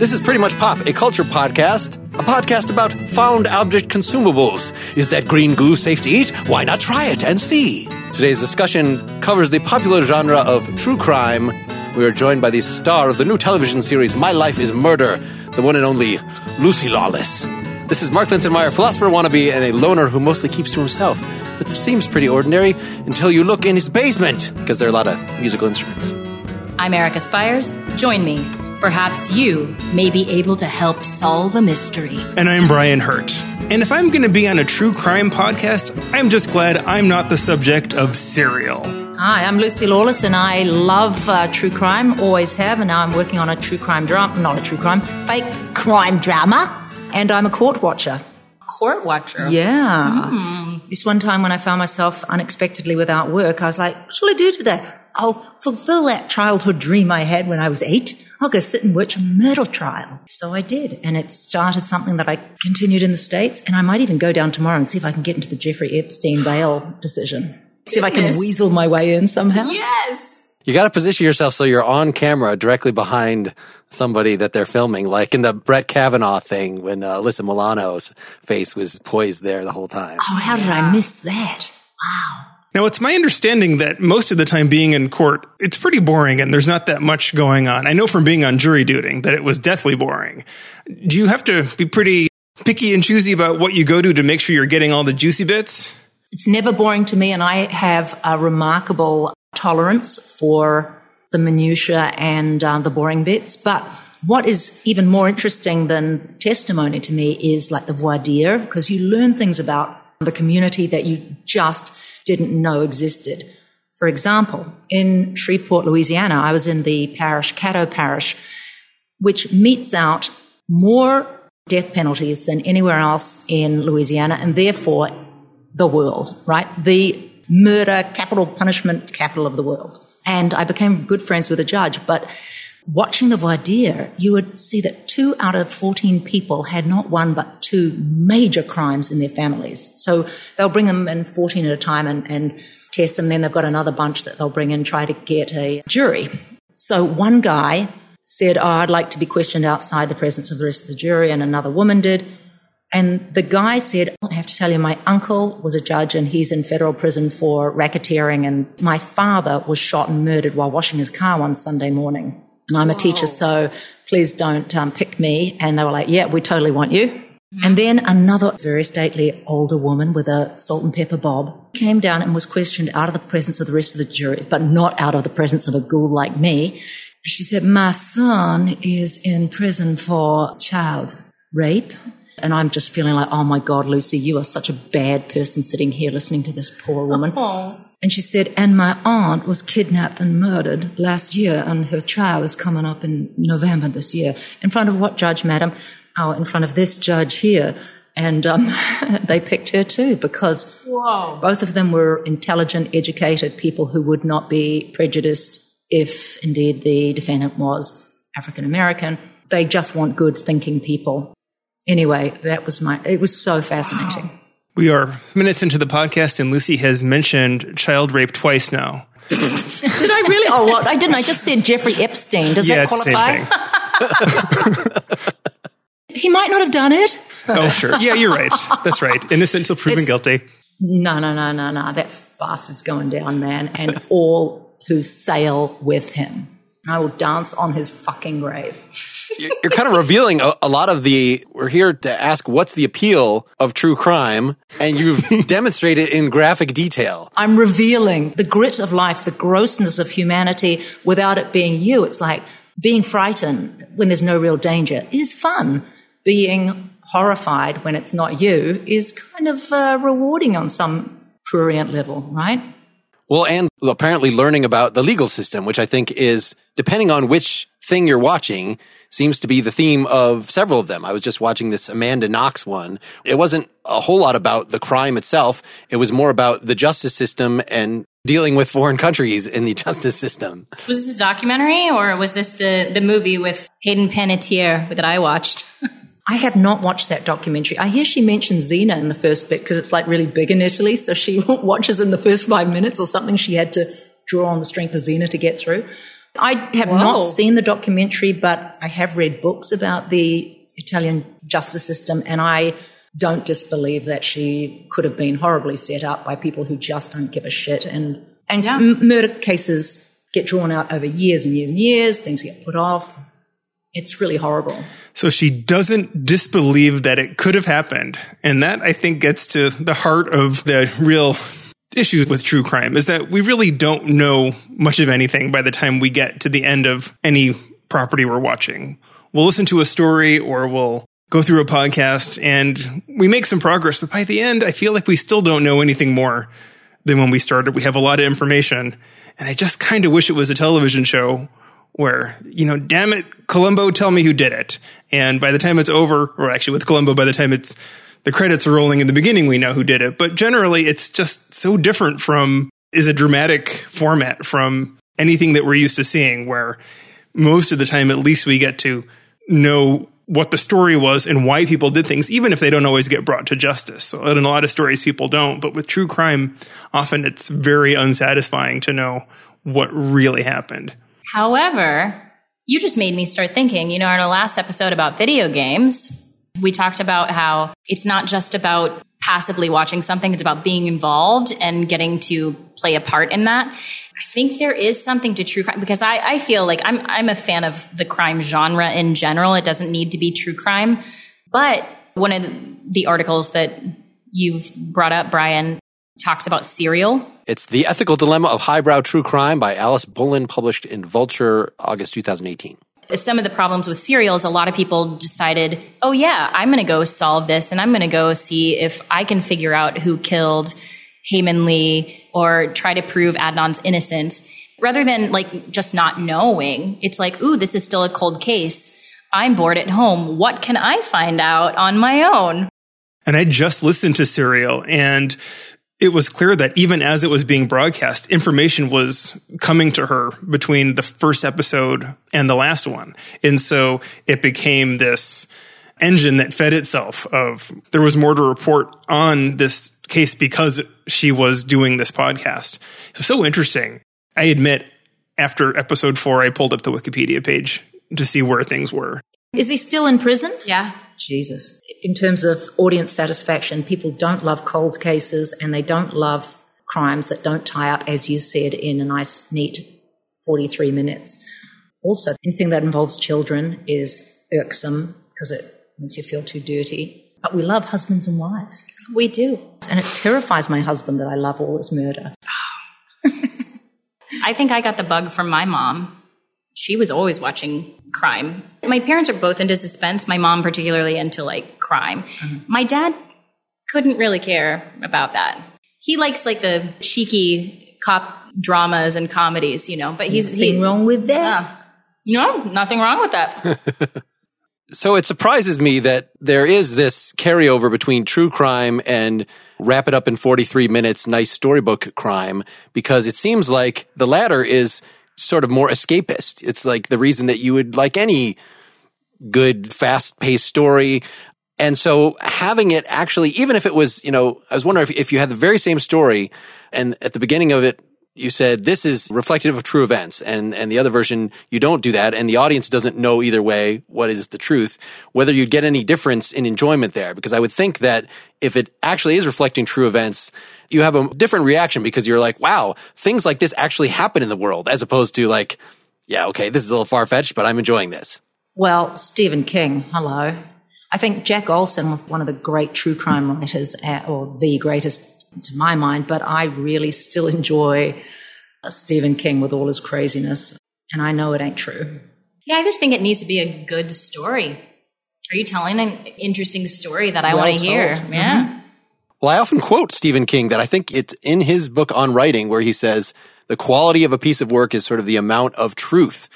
This is Pretty Much Pop, a culture podcast, a podcast about found object consumables. Is that green goo safe to eat? Why not try it and see? Today's discussion covers the popular genre of true crime. We are joined by the star of the new television series My Life is Murder, the one and only Lucy Lawless. This is Mark Linsenmayer, philosopher wannabe and a loner who mostly keeps to himself, but seems pretty ordinary until you look in his basement, because there are a lot of musical instruments. I'm Erica Spyres. Join me. Perhaps you may be able to help solve a mystery. And I'm Brian Hirt. And if I'm going to be on a true crime podcast, I'm just glad I'm not the subject of Serial. Hi, I'm Lucy Lawless, and I love uh, true crime, always have, and now I'm working on a true crime drama, not a true crime, fake crime drama, and I'm a court watcher. Court watcher. Yeah. This one time when I found myself unexpectedly without work, I was like, what shall I do today? I'll fulfill that childhood dream I had when I was eight. I'll go sit and watch a murder trial. So I did. And it started something that I continued in the States. And I might even go down tomorrow and see if I can get into the Jeffrey Epstein bail decision. See if I can weasel my way in somehow. Yes. You got to position yourself so you're on camera directly behind somebody that they're filming, like in the Brett Kavanaugh thing when uh, Alyssa Milano's face was poised there the whole time. Oh, how did I miss that? Wow. Now, it's my understanding that most of the time being in court, it's pretty boring and there's not that much going on. I know from being on jury duty that it was deathly boring. Do you have to be pretty picky and choosy about what you go to to make sure you're getting all the juicy bits? It's never boring to me, and I have a remarkable tolerance for the minutiae and uh, the boring bits. But what is even more interesting than testimony to me is like the voir dire, because you learn things about the community that you just didn't know existed. For example, in Shreveport, Louisiana, I was in the parish, Caddo Parish, which meets out more death penalties than anywhere else in Louisiana and therefore the world, right? The murder capital punishment capital of the world. And I became good friends with a judge, but watching the voir dire, you would see that two out of 14 people had not one but two major crimes in their families. So they'll bring them in 14 at a time and, and test them. Then they've got another bunch that they'll bring in, try to get a jury. So one guy said, Oh, I'd like to be questioned outside the presence of the rest of the jury. And another woman did. And the guy said, I have to tell you, my uncle was a judge and he's in federal prison for racketeering. And my father was shot and murdered while washing his car one Sunday morning. And I'm a teacher, so please don't um, pick me. And they were like, yeah, we totally want you. And then another very stately older woman with a salt and pepper bob came down and was questioned out of the presence of the rest of the jury, but not out of the presence of a ghoul like me. She said, my son is in prison for child rape. And I'm just feeling like, oh my God, Lucy, you are such a bad person sitting here listening to this poor woman. And she said, and my aunt was kidnapped and murdered last year, and her trial is coming up in November this year. In front of what judge, madam? Oh, in front of this judge here. And um, they picked her too because both of them were intelligent, educated people who would not be prejudiced if indeed the defendant was African American. They just want good thinking people. Anyway, that was my, it was so fascinating. We are minutes into the podcast and Lucy has mentioned child rape twice now. Did I really? Oh, what? I didn't. I just said Jeffrey Epstein. Does yeah, that it's the same qualify? He might not have done it. Oh, sure. Yeah, you're right. That's right. Innocent until proven It's- guilty. No, no, no, no, no. That bastard's going down, man. And all who sail with him. I will dance on his fucking grave. You're you're kind of revealing a, a lot of the. We're here to ask what's the appeal of true crime, and you've demonstrated in graphic detail. I'm revealing the grit of life, the grossness of humanity without it being you. It's like being frightened when there's no real danger is fun. Being horrified when it's not you is kind of uh, rewarding on some prurient level, right? Well, and apparently learning about the legal system, which I think is, depending on which thing you're watching, seems to be the theme of several of them. I was just watching this Amanda Knox one. It wasn't a whole lot about the crime itself. It was more about the justice system and dealing with foreign countries in the justice system. Was this a documentary or was this the, the movie with Hayden Panettiere that I watched? I have not watched that documentary. I hear she mentions Xena in the first bit because it's like really big in Italy. So she watches in the first five minutes or something. She had to draw on the strength of Xena to get through. I have Whoa. not seen the documentary, but I have read books about the Italian justice system, and I don't disbelieve that she could have been horribly set up by people who just don't give a shit. And and Yeah. m- murder cases get drawn out over years and years and years. Things get put off. It's really horrible. So she doesn't disbelieve that it could have happened. And that I think gets to the heart of the real issues with true crime is that we really don't know much of anything by the time we get to the end of any property we're watching. We'll listen to a story or we'll go through a podcast and we make some progress, but by the end, I feel like we still don't know anything more than when we started. We have a lot of information and I just kind of wish it was a television show where, you know, damn it, Columbo, tell me who did it. And by the time it's over, or actually with Columbo, by the time it's the credits are rolling in the beginning, we know who did it. But generally, it's just so different from is a dramatic format from anything that we're used to seeing, where most of the time, at least we get to know what the story was and why people did things, even if they don't always get brought to justice. So in a lot of stories, people don't. But with true crime, often it's very unsatisfying to know what really happened. However, you just made me start thinking, you know, in our last episode about video games, we talked about how it's not just about passively watching something, it's about being involved and getting to play a part in that. I think there is something to true crime because I, I feel like I'm I'm a fan of the crime genre in general. It doesn't need to be true crime. But one of the, articles that you've brought up, Brian, talks about serial It's The Ethical Dilemma of Highbrow True Crime by Alice Bolin, published in Vulture, August 2018. Some of the problems with serials, a lot of people decided, oh yeah, I'm going to go solve this and I'm going to go see if I can figure out who killed Hae Min Lee or try to prove Adnan's innocence. Rather than like just not knowing, it's like, ooh, this is still a cold case. I'm bored at home. What can I find out on my own? And I just listened to Serial and it was clear that even as it was being broadcast, information was coming to her between the first episode and the last one. And so it became this engine that fed itself of there was more to report on this case because she was doing this podcast. It was so interesting. I admit after episode four, I pulled up the Wikipedia page to see where things were. Is he still in prison? Yeah. Jesus. In terms of audience satisfaction, people don't love cold cases and they don't love crimes that don't tie up, as you said, in a nice, neat 43 minutes. Also, anything that involves children is irksome because it makes you feel too dirty. But we love husbands and wives. We do. And it terrifies my husband that I love all this murder. I think I got the bug from my mom. She was always watching crime. My parents are both into suspense, my mom particularly into like crime. Mm-hmm. My dad couldn't really care about that. He likes like the cheeky cop dramas and comedies, you know, but he's he, Nothing wrong with that. Yeah. No, nothing wrong with that. So it surprises me that there is this carryover between true crime and wrap it up in 43 minutes, nice storybook crime, because it seems like the latter is sort of more escapist. It's like the reason that you would like any good, fast paced story. And so having it actually, even if it was, you know, I was wondering if, if you had the very same story and at the beginning of it, you said this is reflective of true events and, and the other version, you don't do that. And the audience doesn't know either way what is the truth, whether you'd get any difference in enjoyment there. Because I would think that if it actually is reflecting true events, you have a different reaction because you're like, wow, things like this actually happen in the world as opposed to like, yeah, okay, this is a little far fetched, but I'm enjoying this. Well, Stephen King, hello. I think Jack Olsen was one of the great true crime writers, uh, or the greatest to my mind, but I really still enjoy uh, Stephen King with all his craziness. And I know it ain't true. yeah, I just think it needs to be a good story. Are you telling an interesting story that I Well want to hear? told. Yeah. Well, I often quote Stephen King that I think it's in his book on writing where he says the quality of a piece of work is sort of the amount of truth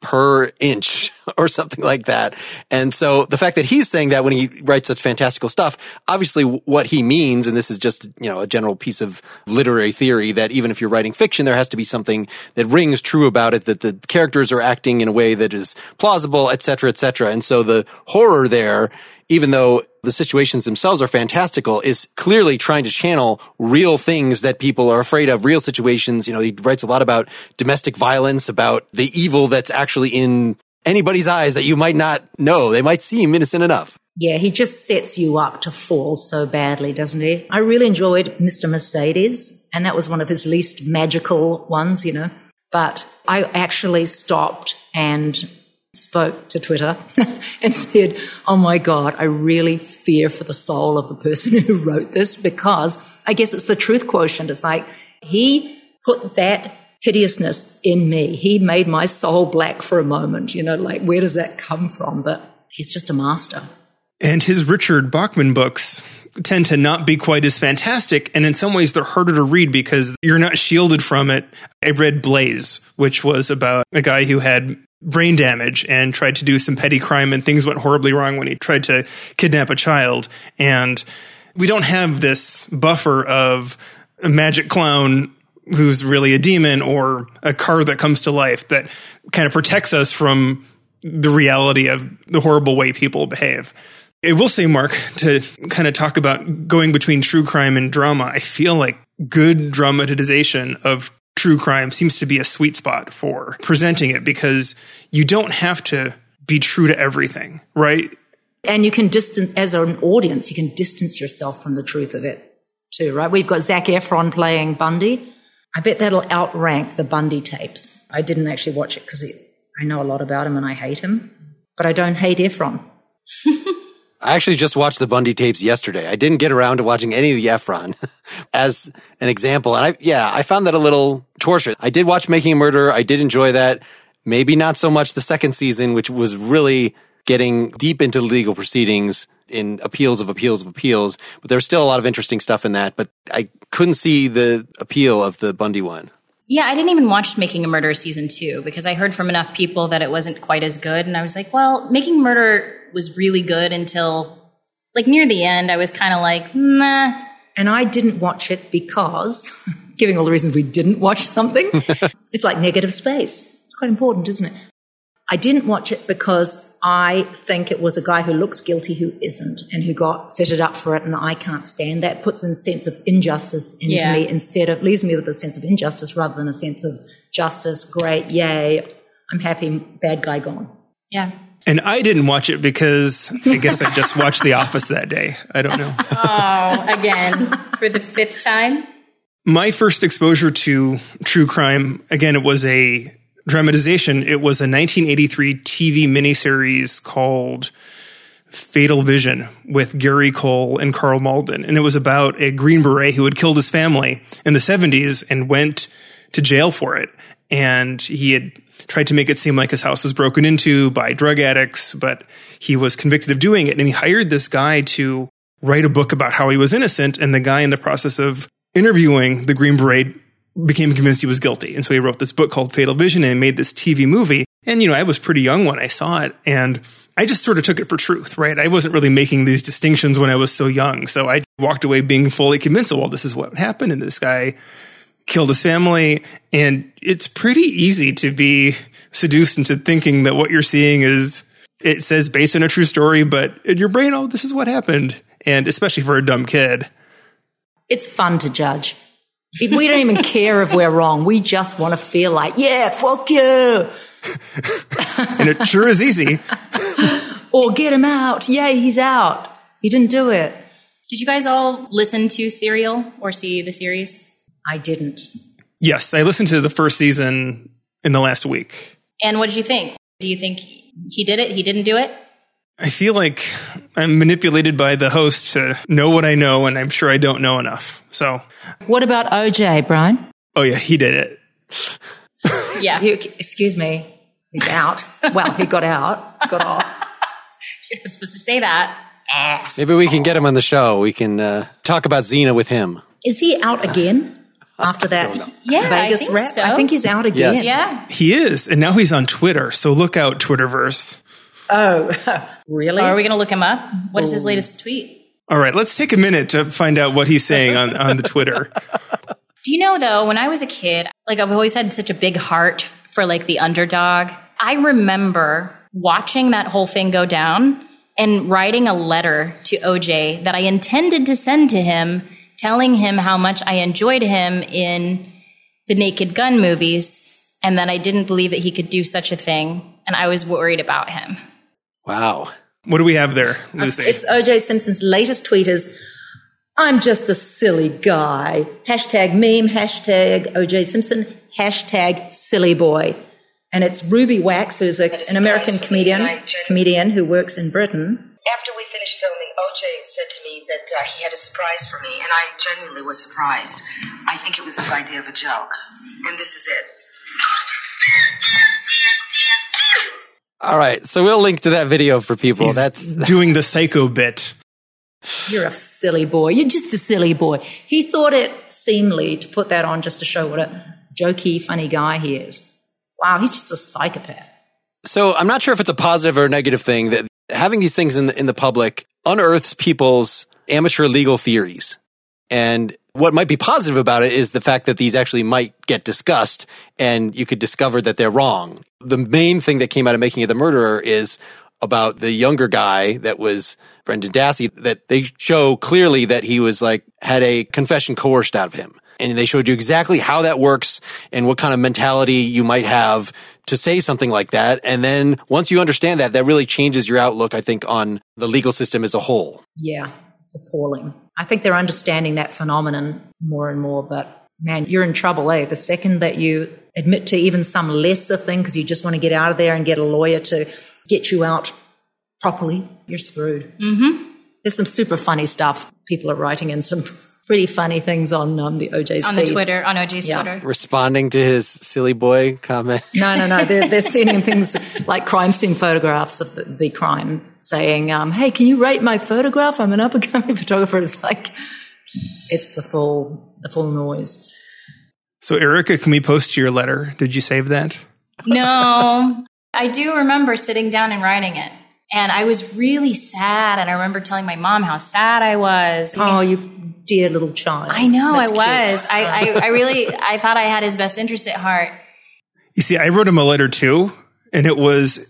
per inch or something like that. And so the fact that he's saying that when he writes such fantastical stuff, obviously what he means, and this is just, you know, a general piece of literary theory that even if you're writing fiction, there has to be something that rings true about it, that the characters are acting in a way that is plausible, et cetera, et cetera. And so the horror there even though the situations themselves are fantastical, is clearly trying to channel real things that people are afraid of, real situations. You know, he writes a lot about domestic violence, about the evil that's actually in anybody's eyes that you might not know. They might seem innocent enough. Yeah, he just sets you up to fall so badly, doesn't he? I really enjoyed Mr. Mercedes, and that was one of his least magical ones, you know. But I actually stopped and spoke to Twitter and said, Oh my God, I really fear for the soul of the person who wrote this because I guess it's the truth quotient. It's like he put that hideousness in me. He made my soul black for a moment. You know, like where does that come from? But he's just a master. And his Richard Bachman books tend to not be quite as fantastic. And in some ways, they're harder to read because you're not shielded from it. I read Blaze, which was about a guy who had brain damage and tried to do some petty crime and things went horribly wrong when he tried to kidnap a child. And we don't have this buffer of a magic clown who's really a demon or a car that comes to life that kind of protects us from the reality of the horrible way people behave. I will say, Mark, to kind of talk about going between true crime and drama, I feel like good dramatization of true crime seems to be a sweet spot for presenting it because you don't have to be true to everything, right? And you can distance, as an audience, you can distance yourself from the truth of it too, right? We've got Zac Efron playing Bundy. I bet that'll outrank the Bundy tapes. I didn't actually watch it because I know a lot about him and I hate him, but I don't hate Efron. I actually just watched the Bundy tapes yesterday. I didn't get around to watching any of the Efron as an example. And I, yeah, I found that a little torture. I did watch Making a Murderer. I did enjoy that. Maybe not so much the second season, which was really getting deep into legal proceedings in appeals of appeals of appeals. But there's still a lot of interesting stuff in that. But I couldn't see the appeal of the Bundy one. Yeah, I didn't even watch Making a Murderer season two because I heard from enough people that it wasn't quite as good. And I was like, well, Making Murder was really good until like near the end. I was kind of like, nah. And I didn't watch it because, giving all the reasons we didn't watch something, it's like negative space. It's quite important, isn't it? I didn't watch it because I think it was a guy who looks guilty who isn't and who got fitted up for it. And I can't stand that. Puts a sense of injustice into yeah. me instead of, leaves me with a sense of injustice rather than a sense of justice. Great. Yay. I'm happy. Bad guy gone. Yeah. And I didn't watch it because I guess I just watched The Office that day. I don't know. Oh, again, for the fifth time? My first exposure to true crime, again, it was a dramatization. It was a 1983 TV miniseries called Fatal Vision with Gary Cole and Karl Malden. And it was about a Green Beret who had killed his family in the 70s and went to jail for it. And he had tried to make it seem like his house was broken into by drug addicts, but he was convicted of doing it. And he hired this guy to write a book about how he was innocent. And the guy in the process of interviewing the Green Beret became convinced he was guilty. And so he wrote this book called Fatal Vision and made this TV movie. And, you know, I was pretty young when I saw it and I just sort of took it for truth, right? I wasn't really making these distinctions when I was so young. So I walked away being fully convinced, of well, this is what happened. And this guy killed his family. And it's pretty easy to be seduced into thinking that what you're seeing is, it says based on a true story, but in your brain, oh, this is what happened. And especially for a dumb kid. It's fun to judge. If we don't even care if we're wrong. We just want to feel like, yeah, fuck you. and it sure is easy. or get him out. Yay, he's out. He didn't do it. Did you guys all listen to Serial or see the series? I didn't. Yes, I listened to the first season in the last week. And what did you think? Do you think he did it? He didn't do it? I feel like I'm manipulated by the host to know what I know, and I'm sure I don't know enough. So, what about OJ, Brian? Oh yeah, he did it. yeah. He, excuse me. He's out. well, he got out. Got off. You're supposed to say that. Ass. Maybe we can get him on the show. We can uh, talk about Xena with him. Is he out again? After that yeah, Vegas I rap. So. I think he's out again. Yes. Yeah. He is. And now he's on Twitter. So look out, Twitterverse. Oh, really? Oh, are we going to look him up? What is his latest tweet? All right, let's take a minute to find out what he's saying on, on the Twitter. Do you know though, when I was a kid, like I've always had such a big heart for like the underdog. I remember watching that whole thing go down and writing a letter to OJ that I intended to send to him, telling him how much I enjoyed him in the Naked Gun movies and that I didn't believe that he could do such a thing. And I was worried about him. Wow. What do we have there, uh, Lucy? It's OJ Simpson's latest tweet is, I'm just a silly guy. Hashtag meme, hashtag OJ Simpson, hashtag silly boy. And it's Ruby Wax, who's a, an American comedian, comedian who works in Britain. After we finished filming, OJ said to me that uh, he had a surprise for me, and I genuinely was surprised. I think it was his idea of a joke. And this is it. All right. So we'll link to that video for people. He's That's doing the psycho bit. You're a silly boy. You're just a silly boy. He thought it seemly to put that on just to show what a jokey, funny guy he is. Wow, he's just a psychopath. So I'm not sure if it's a positive or a negative thing that having these things in the, in the public unearths people's amateur legal theories. And what might be positive about it is the fact that these actually might get discussed and you could discover that they're wrong. The main thing that came out of making it the murderer is about the younger guy that was Brendan Dassey that they show clearly that he was like had a confession coerced out of him. And they showed you exactly how that works and what kind of mentality you might have to say something like that. And then once you understand that, that really changes your outlook, I think, on the legal system as a whole. Yeah, it's appalling. I think they're understanding that phenomenon more and more, but man, you're in trouble, eh? The second that you admit to even some lesser thing because you just want to get out of there and get a lawyer to get you out properly, you're screwed. Mm-hmm. There's some super funny stuff. People are writing in some pretty funny things on um, the OJ's On feed. the Twitter, on OJ's Yeah. Twitter. Responding to his silly boy comment. No, no, no. They're, they're sending things like crime scene photographs of the, the crime, saying, um, "Hey, can you rate my photograph? I'm an up and coming photographer." It's like it's the full the full noise. So, Erica, can we post your letter? Did you save that? No, I do remember sitting down and writing it. And I was really sad. And I remember telling my mom how sad I was. Oh, you dear little child! I know That's I was. I, I, I really, I thought I had his best interest at heart. You see, I wrote him a letter too, and it was,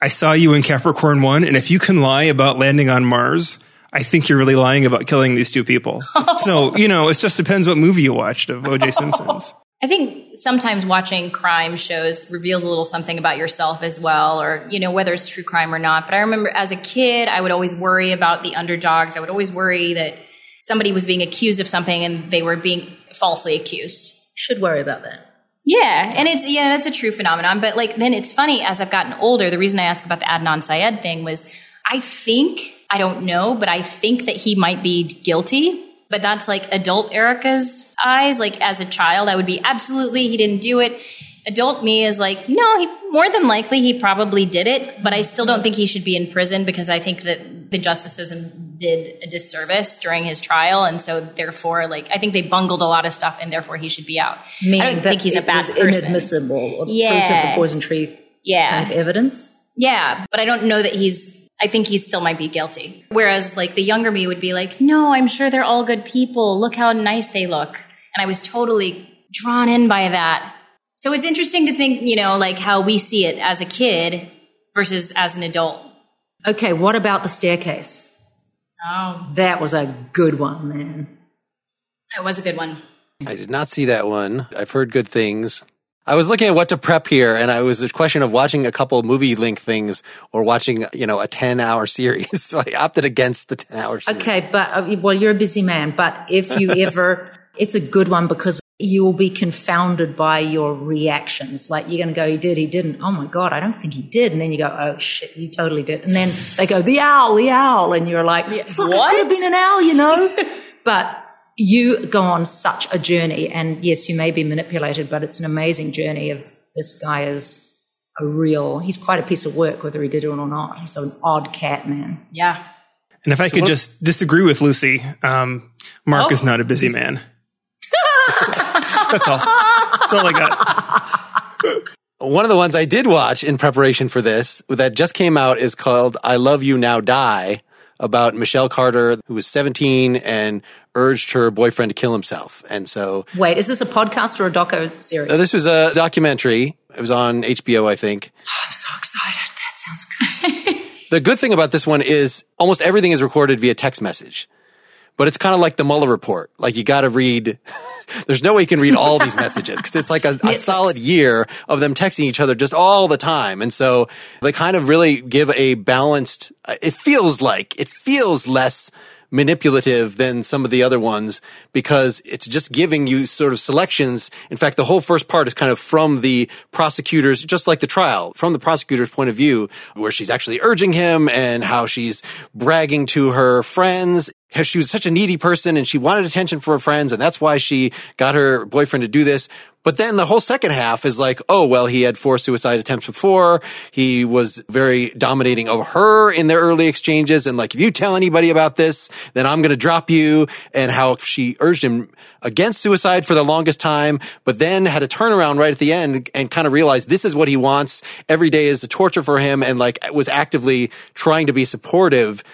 I saw you in Capricorn 1, and if you can lie about landing on Mars, I think you're really lying about killing these two people. so, you know, it just depends what movie you watched of O.J. Simpson's. I think sometimes watching crime shows reveals a little something about yourself as well, or, you know, whether it's true crime or not. But I remember as a kid, I would always worry about the underdogs. I would always worry that somebody was being accused of something and they were being falsely accused. Should worry about that. Yeah, and it's yeah, that's a true phenomenon. But like then it's funny as I've gotten older. The reason I asked about the Adnan Syed thing was I think I don't know, but I think that he might be guilty. But that's like adult Erica's eyes. Like as a child, I would be absolutely he didn't do it. Adult me is like no, he more than likely he probably did it. But I still don't think he should be in prison because I think that the justice system did a disservice during his trial, and so therefore, like I think they bungled a lot of stuff, and therefore he should be out. Meaning I don't think he's a bad was person. inadmissible Yeah. fruits of the poison tree Yeah. kind of evidence. Yeah, but I don't know that he's. I think he still might be guilty. Whereas, like the younger me would be like, "No, I'm sure they're all good people. Look how nice they look," and I was totally drawn in by that. So it's interesting to think, you know, like how we see it as a kid versus as an adult. Okay, what about the staircase? Oh, That was a good one, man. that was a good one. I did not see that one. I've heard good things. I was looking at what to prep here, and I was a question of watching a couple movie link things or watching, you know, a 10 hour series. So I opted against the 10 hour series. Okay, but uh, well, you're a busy man, but if you ever, it's a good one because you will be confounded by your reactions. Like you're going to go, he did, he didn't. Oh my God, I don't think he did. And then you go, oh shit, you totally did. And then they go, the owl, the owl. And you're like, fuck, what? it could have been an owl, you know? but you go on such a journey. And yes, you may be manipulated, but it's an amazing journey of this guy is a real, he's quite a piece of work, whether he did it or not. He's an odd cat, man. Yeah. And if I could what- just disagree with Lucy, um, Mark Oh. is not a busy man. That's all. That's all I got. One of the ones I did watch in preparation for this that just came out is called I Love You Now Die about Michelle Carter, who was 17 and urged her boyfriend to kill himself. And so Wait, is this a podcast or a doco series? uh, this was a documentary. It was on HBO, I think. I'm so excited. That sounds good. The good thing about this one is almost everything is recorded via text message. But it's kind of like the Mueller report. Like you got to read. there's no way you can read all these messages because it's like a, a solid year of them texting each other just all the time. And so they kind of really give a balanced. It feels like it feels less manipulative than some of the other ones because it's just giving you sort of selections. In fact, the whole first part is kind of from the prosecutors, just like the trial, from the prosecutor's point of view, where she's actually urging him and how she's bragging to her friends she was such a needy person and she wanted attention from her friends and that's why she got her boyfriend to do this. But then the whole second half is like, oh, well, he had four suicide attempts before. He was very dominating over her in their early exchanges. And like, if you tell anybody about this, then I'm going to drop you and how she urged him against suicide for the longest time, but then had a turnaround right at the end and kind of realized this is what he wants. Every day is a torture for him and like was actively trying to be supportive.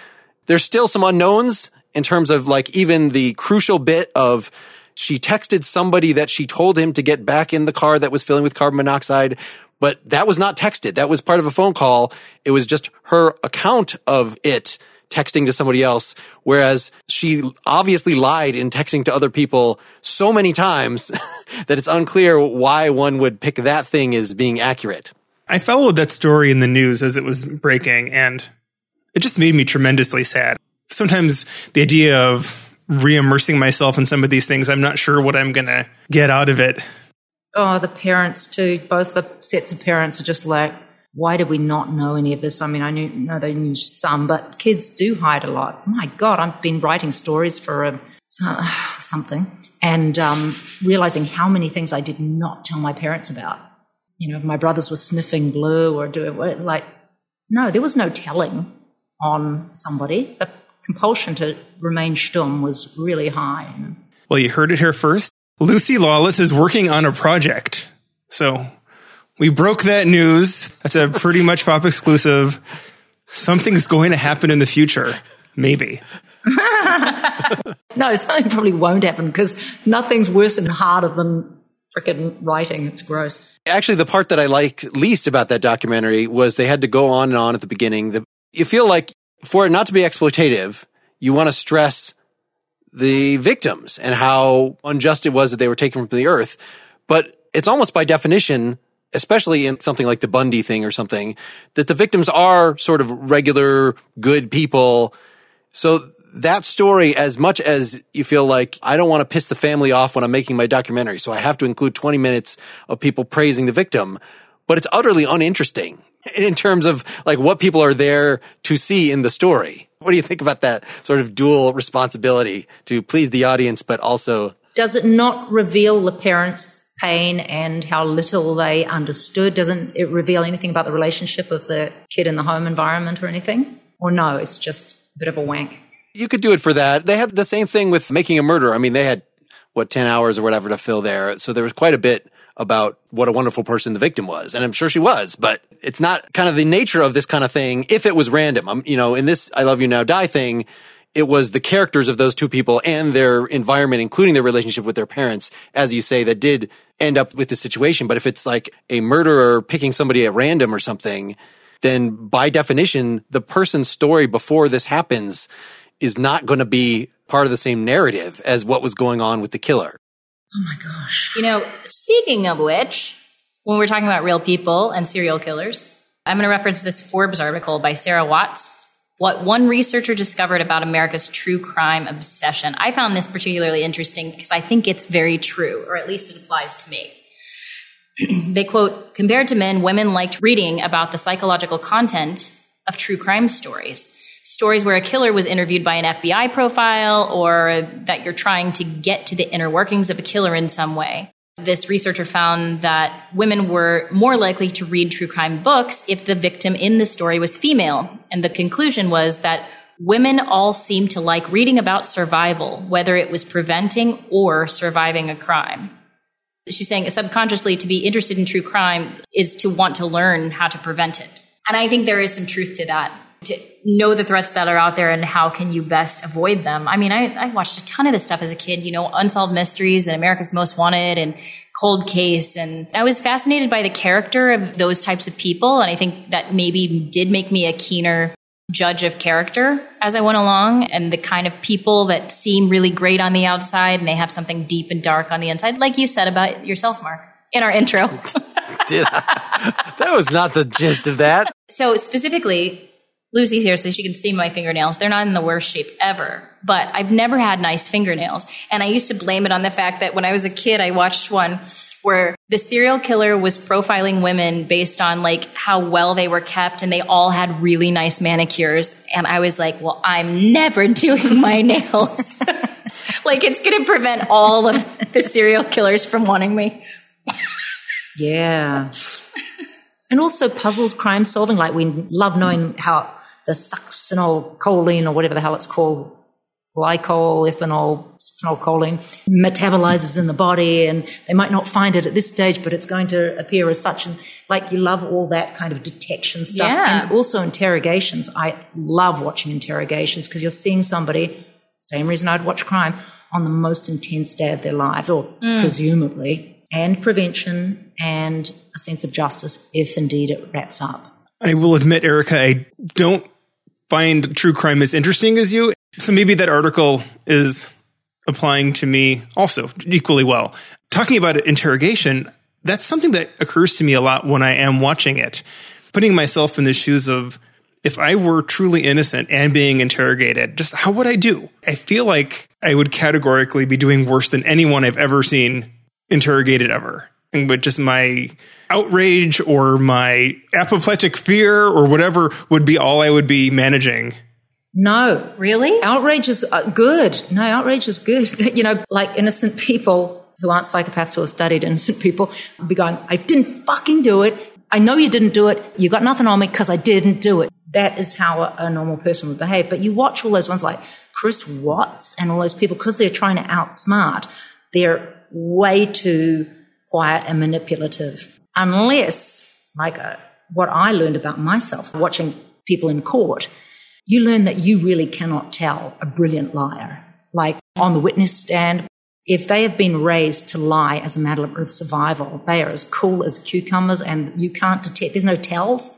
There's still some unknowns in terms of like even the crucial bit of she texted somebody that she told him to get back in the car that was filling with carbon monoxide. But that was not texted. That was part of a phone call. It was just her account of it texting to somebody else. Whereas she obviously lied in texting to other people so many times that it's unclear why one would pick that thing as being accurate. I followed that story in the news as it was breaking and it just made me tremendously sad sometimes the idea of re-immersing myself in some of these things, I'm not sure what I'm going to get out of it. Oh, the parents too. Both the sets of parents are just like, why did we not know any of this? I mean, I knew, know they knew some, but kids do hide a lot. My God, I've been writing stories for a, something and um, realizing how many things I did not tell my parents about. You know, my brothers were sniffing glue or doing like, no, there was no telling on somebody. The compulsion to remain stum was really high. Well, you heard it here first. Lucy Lawless is working on a project. So we broke that news. That's a pretty much pop exclusive. Something's going to happen in the future. Maybe. no, something probably won't happen because nothing's worse and harder than freaking writing. It's gross. Actually, the part that I liked least about that documentary was they had to go on and on at the beginning. The, you feel like for it not to be exploitative, you want to stress the victims and how unjust it was that they were taken from the earth. But it's almost by definition, especially in something like the Bundy thing or something, that the victims are sort of regular good people. So that story, as much as you feel like I don't want to piss the family off when I'm making my documentary, so I have to include 20 minutes of people praising the victim, but it's utterly uninteresting in terms of like what people are there to see in the story. What do you think about that sort of dual responsibility to please the audience, but also? Does it not reveal the parents' pain and how little they understood? Doesn't it reveal anything about the relationship of the kid in the home environment or anything? Or no, it's just a bit of a wank? You could do it for that. They had the same thing with making a murder. I mean, they had what, 10 hours or whatever to fill there. So there was quite a bit about what a wonderful person the victim was. And I'm sure she was, but it's not kind of the nature of this kind of thing. If it was random, I'm, you know, in this I love you now die thing, it was the characters of those two people and their environment, including their relationship with their parents, as you say, that did end up with the situation. But if it's like a murderer picking somebody at random or something, then by definition, the person's story before this happens is not going to be part of the same narrative as what was going on with the killer. Oh my gosh. You know, speaking of which, when we're talking about real people and serial killers, I'm going to reference this Forbes article by Sarah Watts. What one researcher discovered about America's true crime obsession. I found this particularly interesting because I think it's very true, or at least it applies to me. they quote, compared to men, women liked reading about the psychological content of true crime stories stories where a killer was interviewed by an FBI profile or that you're trying to get to the inner workings of a killer in some way. This researcher found that women were more likely to read true crime books if the victim in the story was female. And the conclusion was that women all seemed to like reading about survival, whether it was preventing or surviving a crime. She's saying subconsciously to be interested in true crime is to want to learn how to prevent it. And I think there is some truth to that to know the threats that are out there and how can you best avoid them. I mean, I, I watched a ton of this stuff as a kid, you know, Unsolved Mysteries and America's Most Wanted and Cold Case. And I was fascinated by the character of those types of people. And I think that maybe did make me a keener judge of character as I went along and the kind of people that seem really great on the outside and they have something deep and dark on the inside, like you said about yourself, Mark, in our intro. Did I? that was not the gist of that. so specifically, Lucy's here so she can see my fingernails. They're not in the worst shape ever, but I've never had nice fingernails. And I used to blame it on the fact that when I was a kid, I watched one where the serial killer was profiling women based on like how well they were kept and they all had really nice manicures. And I was like, well, I'm never doing my nails. like it's going to prevent all of the serial killers from wanting me. Yeah. and also puzzles, crime solving. Like we love knowing how the succinyl choline or whatever the hell it's called, glycol, ethanol, phenolcholine, metabolizes in the body. And they might not find it at this stage, but it's going to appear as such. And like you love all that kind of detection stuff. Yeah. And also interrogations. I love watching interrogations because you're seeing somebody, same reason I'd watch crime, on the most intense day of their lives, or mm. presumably, and prevention and a sense of justice if indeed it wraps up. I will admit, Erica, I don't find true crime as interesting as you. So maybe that article is applying to me also equally well. Talking about interrogation, that's something that occurs to me a lot when I am watching it. Putting myself in the shoes of if I were truly innocent and being interrogated, just how would I do? I feel like I would categorically be doing worse than anyone I've ever seen interrogated ever. And but just my outrage or my apoplectic fear or whatever would be all I would be managing. No, Really? outrage is uh, good. No, outrage is good. you know, like innocent people who aren't psychopaths who have studied innocent people be going, I didn't fucking do it. I know you didn't do it. You got nothing on me because I didn't do it. That is how a, a normal person would behave. But you watch all those ones like Chris Watts and all those people because they're trying to outsmart. They're way too quiet and manipulative. Unless, like uh, what I learned about myself watching people in court, you learn that you really cannot tell a brilliant liar. Like on the witness stand, if they have been raised to lie as a matter of survival, they are as cool as cucumbers and you can't detect, there's no tells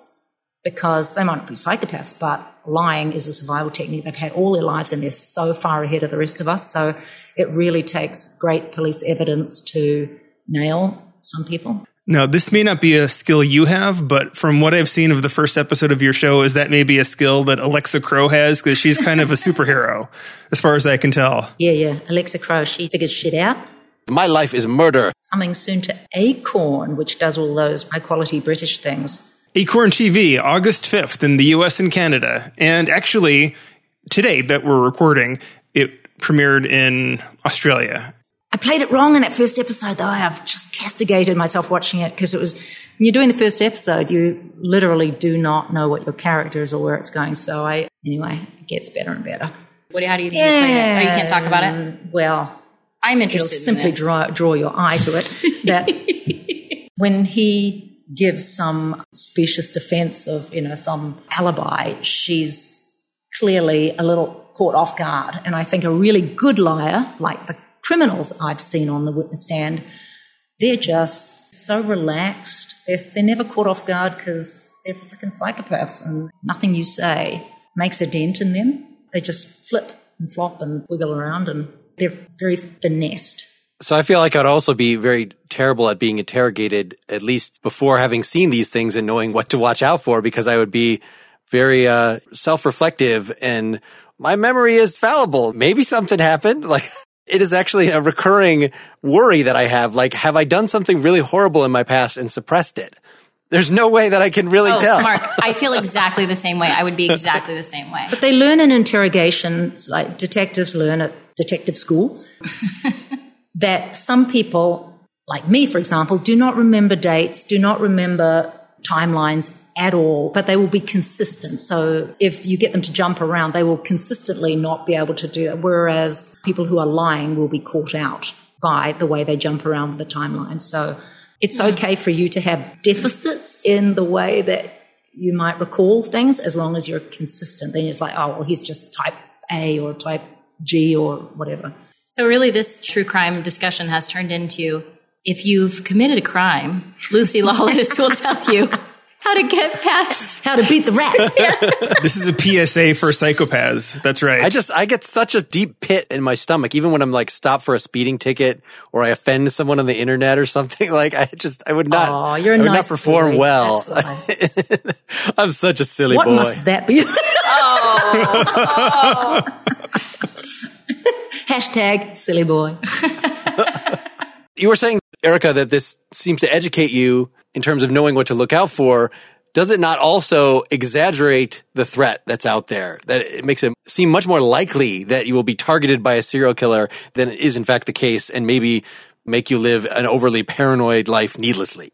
because they might be psychopaths, but lying is a survival technique they've had all their lives and they're so far ahead of the rest of us. So it really takes great police evidence to nail some people. Now, this may not be a skill you have, but from what I've seen of the first episode of your show, is that maybe a skill that Alexa Crowe has because she's kind of a superhero, as far as I can tell. Yeah, yeah. Alexa Crowe, she figures shit out. My life is murder. Coming soon to Acorn, which does all those high quality British things. Acorn TV, August 5th in the US and Canada. And actually, today that we're recording, it premiered in Australia. I played it wrong in that first episode, though. I have just castigated myself watching it because it was, when you're doing the first episode, you literally do not know what your character is or where it's going. So I, anyway, it gets better and better. What, how do you think you played it? Oh, you can't talk about it? Um, Well, I'm it'll interested simply in this. draw, draw your eye to it that when he gives some specious defense of, you know, some alibi, she's clearly a little caught off guard. And I think a really good liar, like the criminals I've seen on the witness stand, they're just so relaxed. They're, they're never caught off guard because they're freaking psychopaths and nothing you say makes a dent in them. They just flip and flop and wiggle around and they're very finessed. So I feel like I'd also be very terrible at being interrogated, at least before having seen these things and knowing what to watch out for, because I would be very uh, self-reflective and my memory is fallible. Maybe something happened. Like it is actually a recurring worry that I have. Like, have I done something really horrible in my past and suppressed it? There's no way that I can really Oh, tell. Mark, I feel exactly the same way. I would be exactly the same way. But they learn in interrogations, like detectives learn at detective school, that some people, like me, for example, do not remember dates, do not remember timelines at all, but they will be consistent. So if you get them to jump around, they will consistently not be able to do that. Whereas people who are lying will be caught out by the way they jump around the timeline. So it's okay for you to have deficits in the way that you might recall things as long as you're consistent. Then it's like, oh, well, he's just type A or type G or whatever. So really this true crime discussion has turned into if you've committed a crime, Lucy Lawless will tell you how to get past. How to beat the rat. This is a PSA for psychopaths. That's right. I just I get such a deep pit in my stomach, even when I'm like stopped for a speeding ticket or I offend someone on the internet or something. Like I just I would not. Aw, you're a I would nice not perform boy. well. I'm such a silly what boy. must that be? Oh, Hashtag silly boy. you were saying, Erica, that this seems to educate you in terms of knowing what to look out for. Does it not also exaggerate the threat that's out there? That it makes it seem much more likely that you will be targeted by a serial killer than is in fact the case and maybe make you live an overly paranoid life needlessly.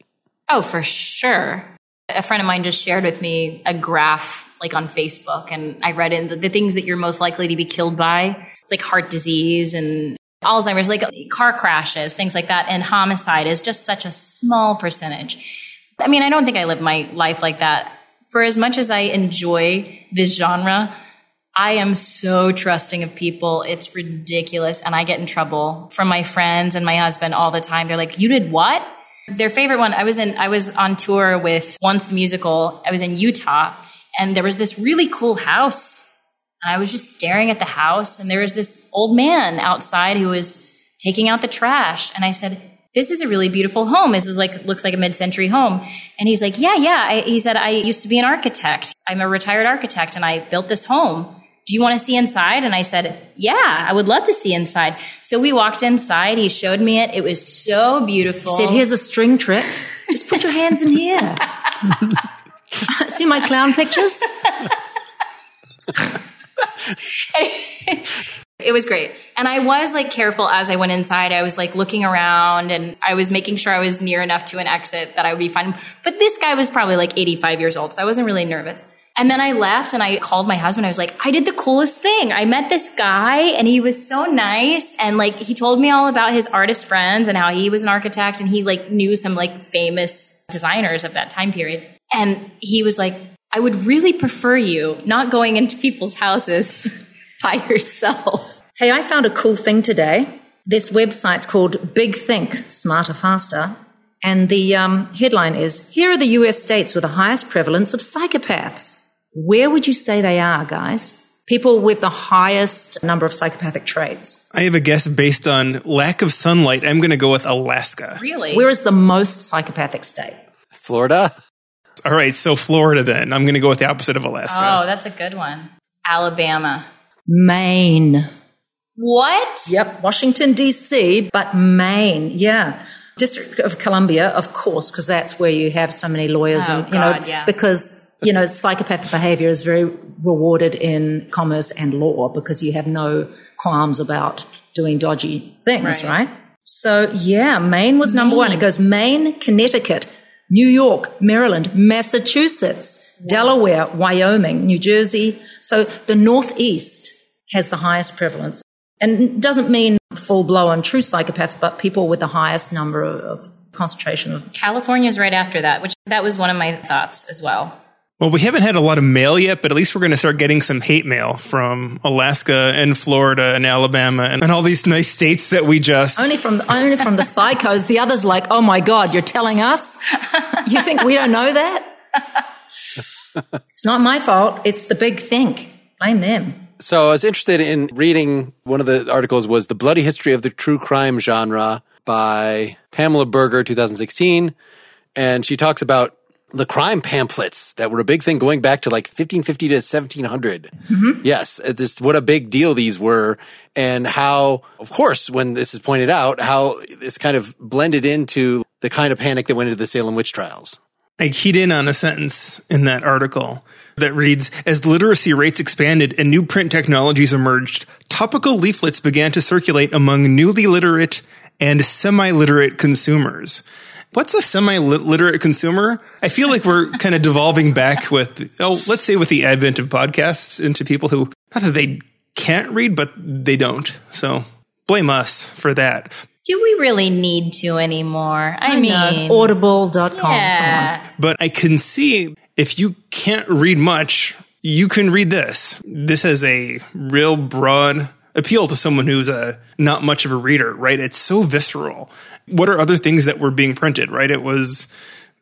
oh, for sure. A friend of mine just shared with me a graph like on Facebook, and I read in the, the things that you're most likely to be killed by. It's like heart disease and Alzheimer's, like car crashes, things like that. And homicide is just such a small percentage. I mean, I don't think I live my life like that. For as much as I enjoy this genre, I am so trusting of people. It's ridiculous. And I get in trouble from my friends and my husband all the time. They're like, you did what? Their favorite one, I was in, I was on tour with Once the Musical. I was in Utah and there was this really cool house. And I was just staring at the house and there was this old man outside who was taking out the trash. And I said, this is a really beautiful home. This is like, looks like a mid-century home. And he's like, yeah, yeah. I, he said, I used to be an architect. I'm a retired architect and I built this home. Do you want to see inside? And I said, yeah, I would love to see inside. So we walked inside. He showed me it. It was so beautiful. He said, here's a string trick. Just put your hands in here. See my clown pictures? it was great. And I was like careful as I went inside. I was like looking around and I was making sure I was near enough to an exit that I would be fine. But this guy was probably like 85 years old, so I wasn't really nervous. And then I left and I called my husband. I was like, I did the coolest thing. I met this guy and he was so nice. And like, he told me all about his artist friends and how he was an architect and he like knew some like famous designers of that time period. And he was like, I would really prefer you not going into people's houses by yourself. Hey, I found a cool thing today. This website's called Big Think Smarter Faster. And the um, headline is Here are the US states with the highest prevalence of psychopaths. Where would you say they are, guys? People with the highest number of psychopathic traits. I have a guess based on lack of sunlight. I'm going to go with Alaska. Really? Where is the most psychopathic state? Florida? All right, so Florida then. I'm going to go with the opposite of Alaska. oh, that's a good one. Alabama. Maine. What? Yep, Washington, D.C., but Maine. Yeah. District of Columbia, of course, because that's where you have so many lawyers Oh, and, you know, God, yeah. because, you know, psychopathic behavior is very rewarded in commerce and law because you have no qualms about doing dodgy things, Right. right? So, yeah, Maine was number one. It goes Maine, Connecticut, New York, Maryland, Massachusetts, Delaware, Wyoming, New Jersey. So the Northeast has the highest prevalence. And doesn't mean full blown true psychopaths, but people with the highest number of, of concentration of. California's right after that, which that was one of my thoughts as well. Well, we haven't had a lot of mail yet, but at least we're going to start getting some hate mail from Alaska and Florida and Alabama and, and all these nice states that we just. Only from only from the psychos. The others like, oh my god, you're telling us? You think we don't know that? it's not my fault. It's the big think. Blame them. So I was interested in reading one of the articles was The Bloody History of the True Crime Genre by Pamela Burger, 2016. And she talks about the crime pamphlets that were a big thing going back to like 1550 to 1700. Mm-hmm. Yes, it just what a big deal these were and how, of course, when this is pointed out, how this kind of blended into the kind of panic that went into the Salem witch trials. I keyed in on a sentence in that article that reads As literacy rates expanded and new print technologies emerged, topical leaflets began to circulate among newly literate and semi literate consumers. What's a semi literate consumer? I feel like we're kind of devolving back with, oh, let's say with the advent of podcasts into people who, not that they can't read, but they don't. So blame us for that. Do we really need to anymore? I, mean, know. Audible.com. Yeah. But I can see if you can't read much, you can read this. This has a real broad appeal to someone who's a not much of a reader, right? It's so visceral. What are other things that were being printed, right? It was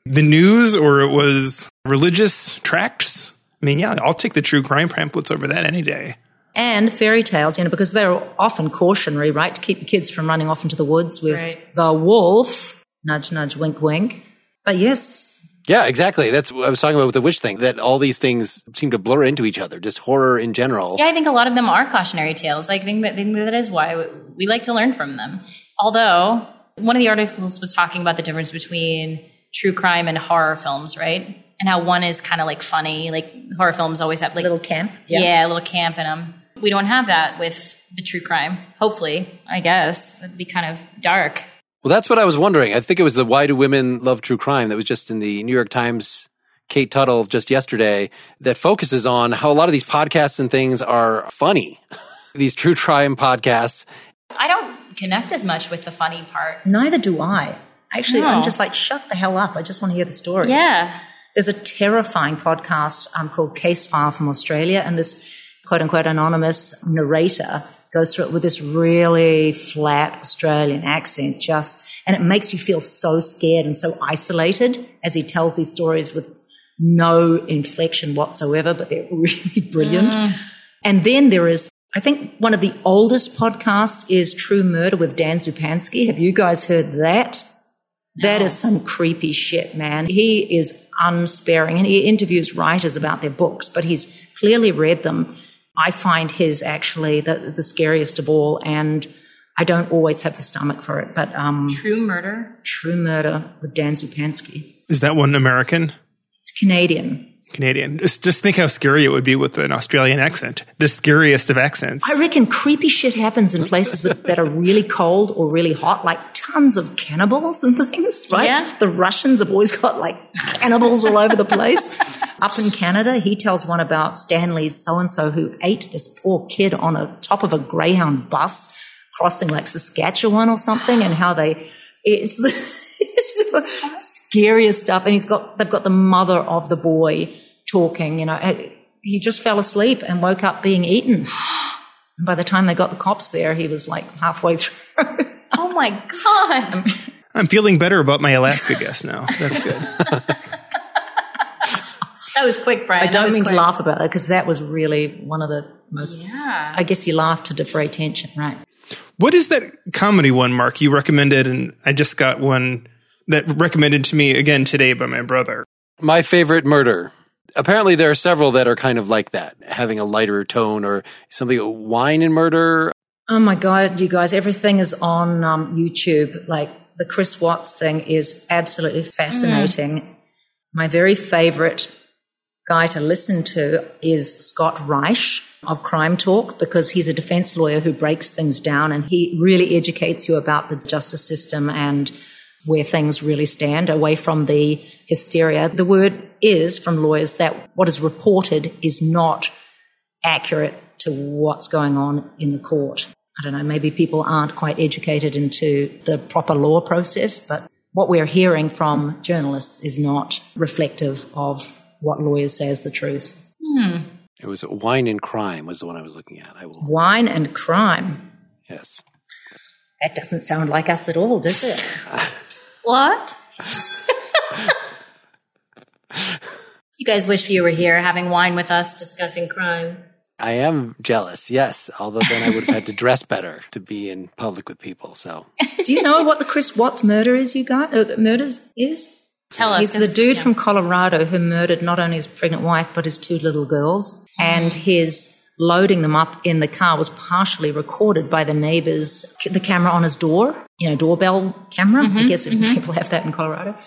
the news or it was religious tracts. I mean, yeah, I'll take the true crime pamphlets over that any day. And fairy tales, you know, because they're often cautionary, right? To keep the kids from running off into the woods with Right. the wolf. Nudge, nudge, wink, wink. But yes, Yeah, exactly. That's what I was talking about with the witch thing, that all these things seem to blur into each other, just horror in general. Yeah, I think a lot of them are cautionary tales. I think that, I think that is why we like to learn from them. Although, one of the articles was talking about the difference between true crime and horror films, right? And how one is kind of like funny, like horror films always have like a little camp. yeah. a little camp in them. We don't have that with the true crime. Hopefully, I guess it'd be kind of dark. Well, that's what I was wondering. I think it was the Why Do Women Love True Crime that was just in the New York Times, Kate Tuttle just yesterday, that focuses on how a lot of these podcasts and things are funny. these true crime podcasts. I don't connect as much with the funny part. Neither do I. Actually, No. I'm just like, shut the hell up. I just want to hear the story. Yeah. There's a terrifying podcast um, called Case File from Australia, and this quote unquote anonymous narrator goes through it with this really flat Australian accent, just, and it makes you feel so scared and so isolated as he tells these stories with no inflection whatsoever, but they're really brilliant. Mm. And then there is, I think one of the oldest podcasts is True Murder with Dan Zupansky. Have you guys heard that? That is some creepy shit, man. He is unsparing and he interviews writers about their books, but he's clearly read them. I find his actually the, the scariest of all, and I don't always have the stomach for it. But um, True murder. True Murder with Dan Zupansky. Is that one American? It's Canadian. Canadian. Just, just think how scary it would be with an Australian accent. The scariest of accents. I reckon creepy shit happens in places with, that are really cold or really hot, like tons of cannibals and things, right? Yeah. The Russians have always got like cannibals all over the place. Up in Canada, he tells one about Stanley's so and so who ate this poor kid on a top of a Greyhound bus crossing like Saskatchewan or something, and how they it's the, it's the scariest stuff. And he's got they've got the mother of the boy talking. You know, he just fell asleep and woke up being eaten. And by the time they got the cops there, he was like halfway through. Oh my God. I'm feeling better about my Alaska guess now. That's good. That was quick, Brian. I don't was mean to laugh about that because that was really one of the most. Yeah. I guess you laugh to defray tension, right? What is that comedy one, Mark? You recommended, and I just got one that recommended to me again today by my brother. My favorite murder. Apparently, there are several that are kind of like that, having a lighter tone or something. Wine and murder. Oh my God, you guys, everything is on um, YouTube. Like the Chris Watts thing is absolutely fascinating. My very favorite guy to listen to is Scott Reisch of Crime Talk because he's a defense lawyer who breaks things down and he really educates you about the justice system and where things really stand away from the hysteria. The word is from lawyers that what is reported is not accurate to what's going on in the court. I don't know, maybe people aren't quite educated into the proper law process, but what we're hearing from journalists is not reflective of what lawyers say is the truth. Hmm. It was Wine and Crime was the one I was looking at. I will. Wine and crime. Yes. That doesn't sound like us at all, does it? What? you guys wish you were here having wine with us discussing crime. I am jealous. Yes. Although then I would have had to dress better to be in public with people. So Do you know what the Chris Watts murder is, you guys? Uh, murders is? Tell us. He's the dude yeah. from Colorado who murdered not only his pregnant wife, but his two little girls. And his loading them up in the car was partially recorded by the neighbors, the camera on his door, you know, doorbell camera. I mm-hmm, guess if mm-hmm. people have that in Colorado.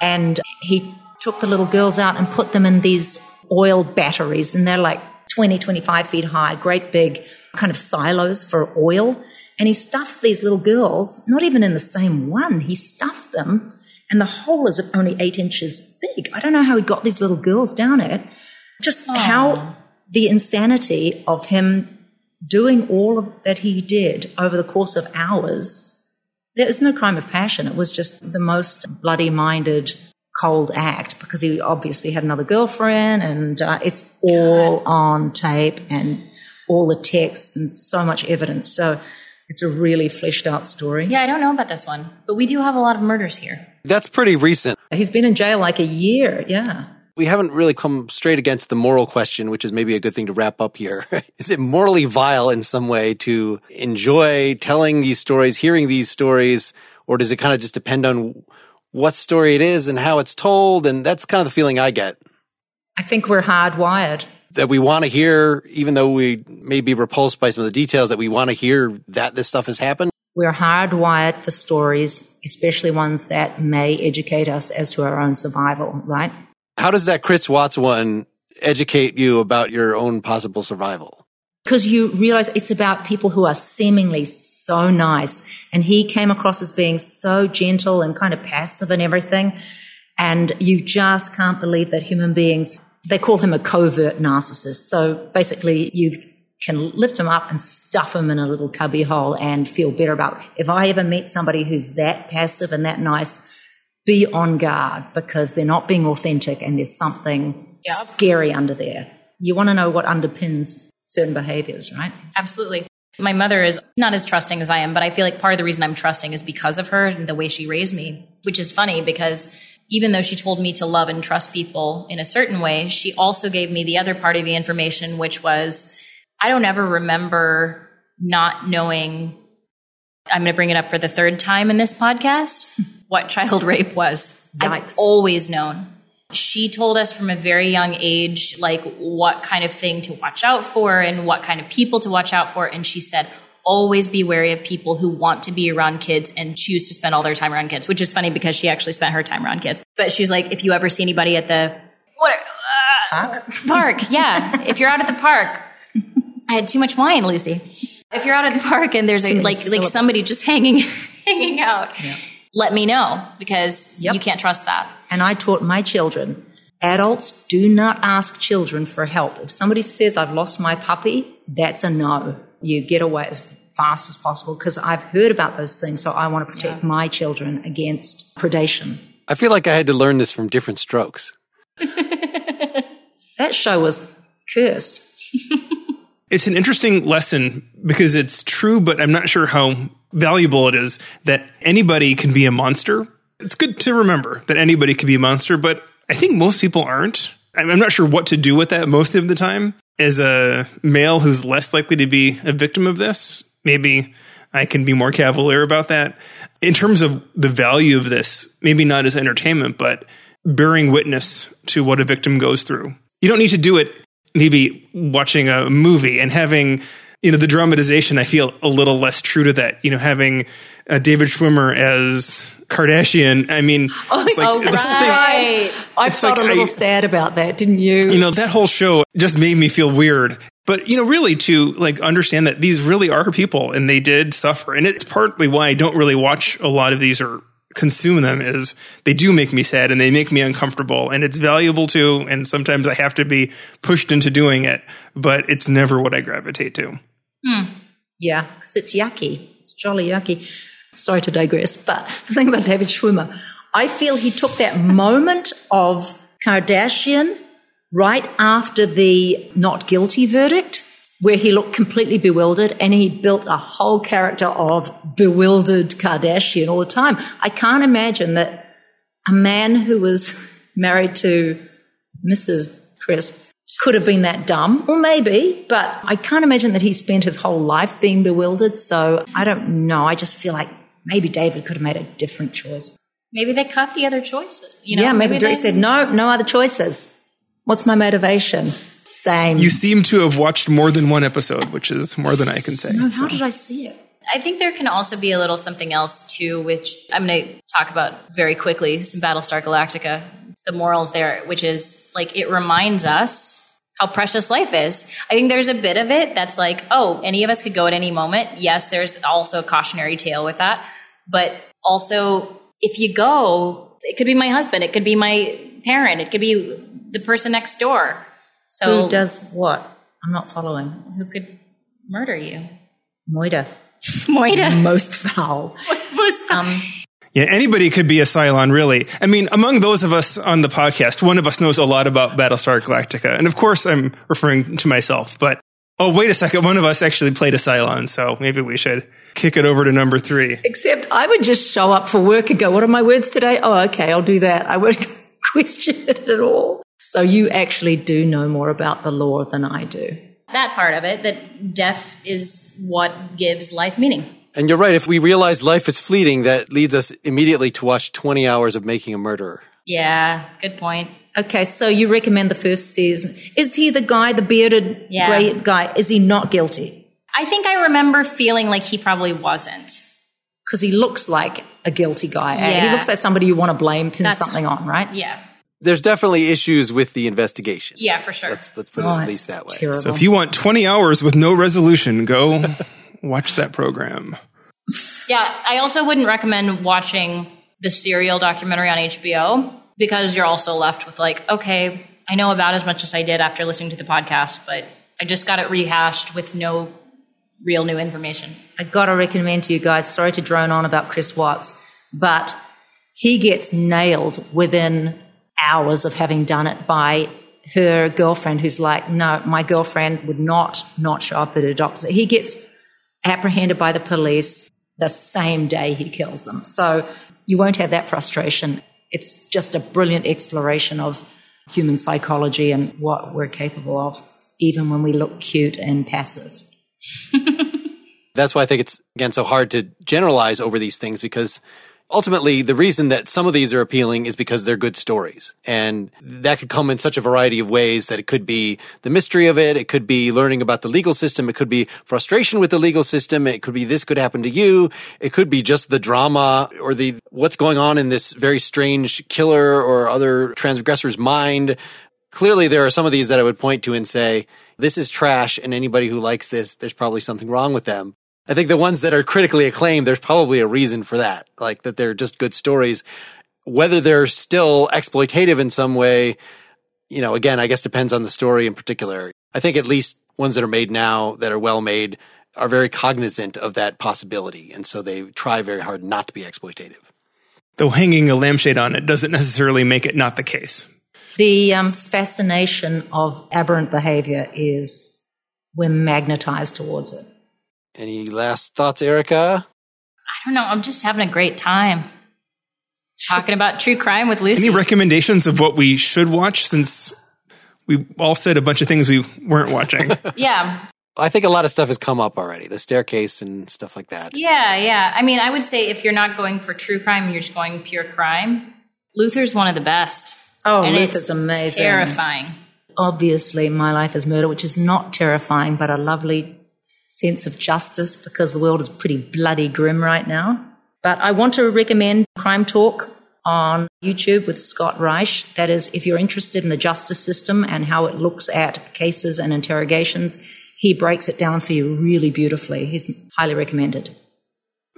And he took the little girls out and put them in these oil batteries, and they're like 20, 25 feet high, great big kind of silos for oil. And he stuffed these little girls, not even in the same one, he stuffed them and the hole is only eight inches big. I don't know how he got these little girls down it. Just how the insanity of him doing all of that he did over the course of hours. There was no crime of passion. It was just the most bloody minded, cold act because he obviously had another girlfriend and uh, it's all on tape and all the texts and so much evidence. So It's a really fleshed out story. Yeah, I don't know about this one, but we do have a lot of murders here. That's pretty recent. He's been in jail like a year. Yeah. We haven't really come straight against the moral question, which is maybe a good thing to wrap up here. is it morally vile in some way to enjoy telling these stories, hearing these stories, or does it kind of just depend on what story it is and how it's told? And that's kind of the feeling I get. I think we're hardwired. That we want to hear, even though we may be repulsed by some of the details, that we want to hear that this stuff has happened. We're hardwired for stories, especially ones that may educate us as to our own survival, right? How does that Chris Watts one educate you about your own possible survival? Because you realize it's about people who are seemingly so nice. And he came across as being so gentle and kind of passive and everything. And you just can't believe that human beings, they call him a covert narcissist. So basically you can lift him up and stuff him in a little cubby hole and feel better about it. If I ever meet somebody who's that passive and that nice, be on guard because they're not being authentic and there's something yep. scary under there. You want to know what underpins certain behaviors, right? Absolutely. My mother is not as trusting as I am, but I feel like part of the reason I'm trusting is because of her and the way she raised me, which is funny because even though she told me to love and trust people in a certain way, she also gave me the other part of the information, which was I don't ever remember not knowing. I'm going to bring it up for the third time in this podcast what child rape was. Yikes. I've always known. She told us from a very young age, like what kind of thing to watch out for and what kind of people to watch out for. And she said, always be wary of people who want to be around kids and choose to spend all their time around kids, which is funny because she actually spent her time around kids. But she's like, if you ever see anybody at the what, uh, park, park, yeah, if you're out at the park, I had too much wine, Lucy. If you're out at the park and there's a, like like somebody just hanging hanging out, yeah. Let me know because yep. you can't trust that. And I taught my children adults do not ask children for help. If somebody says, I've lost my puppy, that's a no. You get away as fast as possible because I've heard about those things. So I want to protect yeah. my children against predation. I feel like I had to learn this from different strokes. that show was cursed. it's an interesting lesson because it's true, but I'm not sure how valuable it is that anybody can be a monster. It's good to remember that anybody can be a monster, but I think most people aren't. I'm not sure what to do with that most of the time. As a male who's less likely to be a victim of this, maybe I can be more cavalier about that. In terms of the value of this, maybe not as entertainment, but bearing witness to what a victim goes through. You don't need to do it maybe watching a movie and having you know the dramatization i feel a little less true to that. You know having uh, david schwimmer as kardashian i mean oh, like, oh right. I felt like, a little I, sad about that didn't you? You know that whole show just made me feel weird. But you know really to like understand that these really are people and they did suffer. And it's partly why i don't really watch a lot of these or consume them is they do make me sad and they make me uncomfortable. And it's valuable too. And sometimes i have to be pushed into doing it but it's never what i gravitate to hmm. yeah because it's yucky it's jolly yucky sorry to digress but the thing about david schwimmer i feel he took that moment of kardashian right after the not guilty verdict where he looked completely bewildered and he built a whole character of bewildered Kardashian all the time. I can't imagine that a man who was married to Mrs. Kris could have been that dumb, or maybe, but I can't imagine that he spent his whole life being bewildered. So I don't know. I just feel like maybe David could have made a different choice. Maybe they cut the other choices. You know, yeah, maybe, maybe they said no, no other choices. What's my motivation? Same. You seem to have watched more than one episode, which is more than I can say. No, how so. did I see it? I think there can also be a little something else too, which I'm going to talk about very quickly. Some Battlestar Galactica, the morals there, which is like it reminds us how precious life is. I think there's a bit of it that's like, oh, any of us could go at any moment. Yes, there's also a cautionary tale with that, but also if you go, it could be my husband, it could be my parent, it could be the person next door. So who does what? I'm not following. Who could murder you? Moida. Moida. Most foul. Most foul. Um, yeah, anybody could be a Cylon, really. I mean, among those of us on the podcast, one of us knows a lot about Battlestar Galactica. And of course, I'm referring to myself, but oh, wait a second. One of us actually played a Cylon, so maybe we should kick it over to number three. Except I would just show up for work and go, what are my words today? Oh, okay, I'll do that. I won't question it at all. So you actually do know more about the law than I do. That part of it, that death is what gives life meaning. And you're right. If we realize life is fleeting, that leads us immediately to watch 20 hours of making a murderer. Yeah, good point. Okay, so you recommend the first season. Is he the guy, the bearded Yeah. grey guy? Is he not guilty? I think I remember feeling like he probably wasn't. Because he looks like a guilty guy. and He looks like somebody you want to blame, pin That's- something on, right? Yeah. There's definitely issues with the investigation. Yeah, for sure. Let's, let's put it Oh, at least that way. Terrible. So if you want 20 hours with no resolution, go watch that program. Yeah, I also wouldn't recommend watching the serial documentary on HBO because you're also left with like, okay, I know about as much as I did after listening to the podcast, but I just got it rehashed with no real new information. I got to recommend to you guys, sorry to drone on about Chris Watts, but he gets nailed within hours of having done it by her girlfriend who's like, no, my girlfriend would not, not show up at her doctor's. He gets apprehended by the police the same day he kills them. So you won't have that frustration. It's just a brilliant exploration of human psychology and what we're capable of, even when we look cute and passive. That's why I think it's, again, so hard to generalize over these things because ultimately the reason that some of these are appealing is because they're good stories. And that could come in such a variety of ways that it could be the mystery of it. It could be learning about the legal system. It could be frustration with the legal system. It could be this could happen to you. It could be just the drama or the what's going on in this very strange killer or other transgressor's mind. Clearly there are some of these that I would point to and say, this is trash and anybody who likes this, there's probably something wrong with them. I think the ones that are critically acclaimed, there's probably a reason for that. Like that they're just good stories. Whether they're still exploitative in some way, you know, again, I guess depends on the story in particular. I think at least ones that are made now that are well made are very cognizant of that possibility. And so they try very hard not to be exploitative. Though hanging a lampshade on it doesn't necessarily make it not the case. The um, fascination of aberrant behavior is we're magnetized towards it. Any last thoughts, Erica? I don't know. I'm just having a great time talking about true crime with Lucy. Any recommendations of what we should watch since we all said a bunch of things we weren't watching? yeah. I think a lot of stuff has come up already. The staircase and stuff like that. Yeah, yeah. I mean, I would say if you're not going for true crime, you're just going pure crime. Luther's one of the best. Oh, and Luther's it's amazing. Terrifying. Obviously, My Life is Murder, which is not terrifying, but a lovely sense of justice because the world is pretty bloody grim right now. But I want to recommend Crime Talk on YouTube with Scott Reisch. That is, if you're interested in the justice system and how it looks at cases and interrogations, he breaks it down for you really beautifully. He's highly recommended.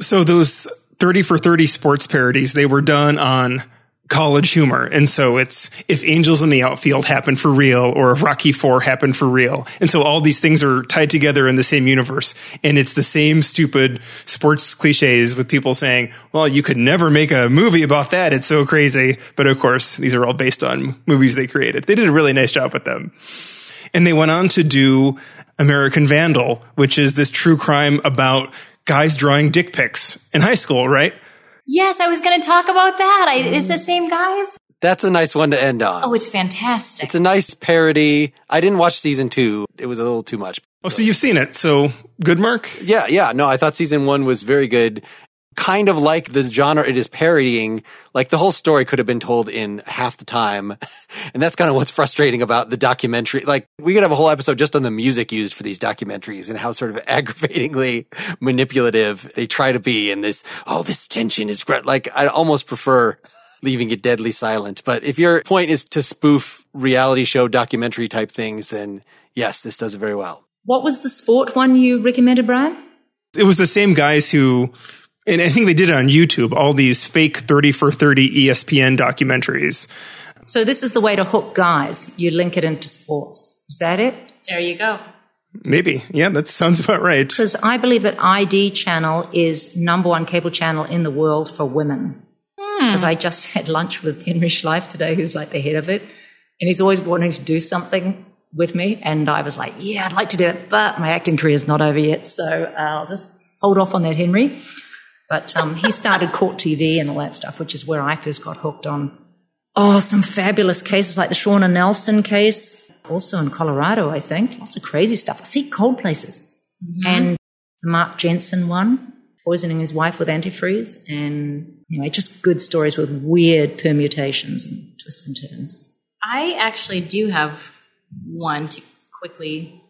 so those 30 for 30 sports parodies, they were done on college humor. And so it's if Angels in the Outfield happened for real or if Rocky 4 happened for real. And so all these things are tied together in the same universe. And it's the same stupid sports cliches with people saying, well, you could never make a movie about that. It's so crazy. But of course, these are all based on movies they created. They did a really nice job with them. And they went on to do American Vandal, which is this true crime about guys drawing dick pics in high school, right? Yes, I was going to talk about that. I, it's the mm. same guys. That's a nice one to end on. Oh, it's fantastic. It's a nice parody. I didn't watch season two. It was a little too much. Oh, so you've seen it. So good, Mark? Yeah, yeah. No, I thought season one was very good. Kind of like the genre it is parodying. Like the whole story could have been told in half the time. And that's kind of what's frustrating about the documentary. Like we could have a whole episode just on the music used for these documentaries and how sort of aggravatingly manipulative they try to be in this, oh, this tension is great. Like I almost prefer leaving it deadly silent. But if your point is to spoof reality show documentary type things, then yes, this does it very well. What was the sport one you recommended, Brian? It was the same guys who, and I think they did it on YouTube, all these fake 30 for 30 ESPN documentaries. So this is the way to hook guys. You link it into sports. Is that it? there you go. Maybe. Yeah, that sounds about right. Because I believe that ID channel is number one cable channel in the world for women. Hmm. Because I just had lunch with Henry Schleiff today, who's like the head of it. And he's always wanting to do something with me. And I was like, yeah, I'd like to do it, but my acting career is not over yet. So I'll just hold off on that, Henry. But um, he started court TV and all that stuff, which is where I first got hooked on. Oh, some fabulous cases like the Shauna Nelson case, also in Colorado, I think. Lots of crazy stuff. I see, cold places. Mm-hmm. And the Mark Jensen one, poisoning his wife with antifreeze. And anyway, just good stories with weird permutations and twists and turns. I actually do have one to quickly.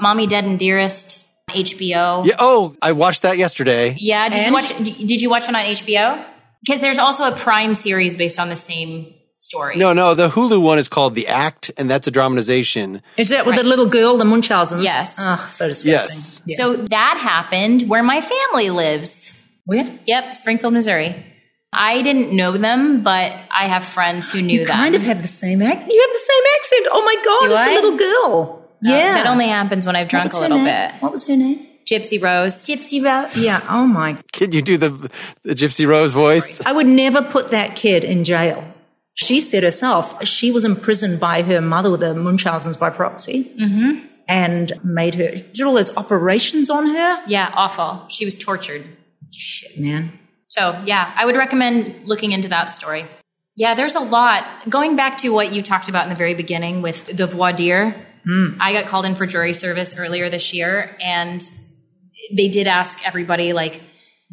Mommy Dead and Dearest, HBO. Yeah. Oh, I watched that yesterday. Yeah. Did And? you watch? Did you watch it on HBO? Because there's also a Prime series based on the same story. No, no, the Hulu one is called The Act, and that's a dramatization. Is that with the little girl, the Munchausens? Yes. Oh, so disgusting. Yes. Yeah. So that happened where my family lives. where? Yep, Springfield, Missouri. I didn't know them, but I have friends who knew You them. kind of have the same accent. You have the same accent. Oh my god, Do it's I? the little girl. No, yeah. that only happens when I've drunk a little name? bit. What was her name? Gypsy Rose. Gypsy Rose. Yeah. Oh my. Can you do the, the Gypsy Rose voice? I would never put that kid in jail. She said herself she was imprisoned by her mother with the Munchausens by proxy, mm-hmm. and made her did all those operations on her. Yeah, awful. She was tortured. Shit, man. So, yeah, I would recommend looking into that story. Yeah, there's a lot. Going back to what you talked about in the very beginning with the voir dire, Mm. I got called in for jury service earlier this year, and they did ask everybody, like,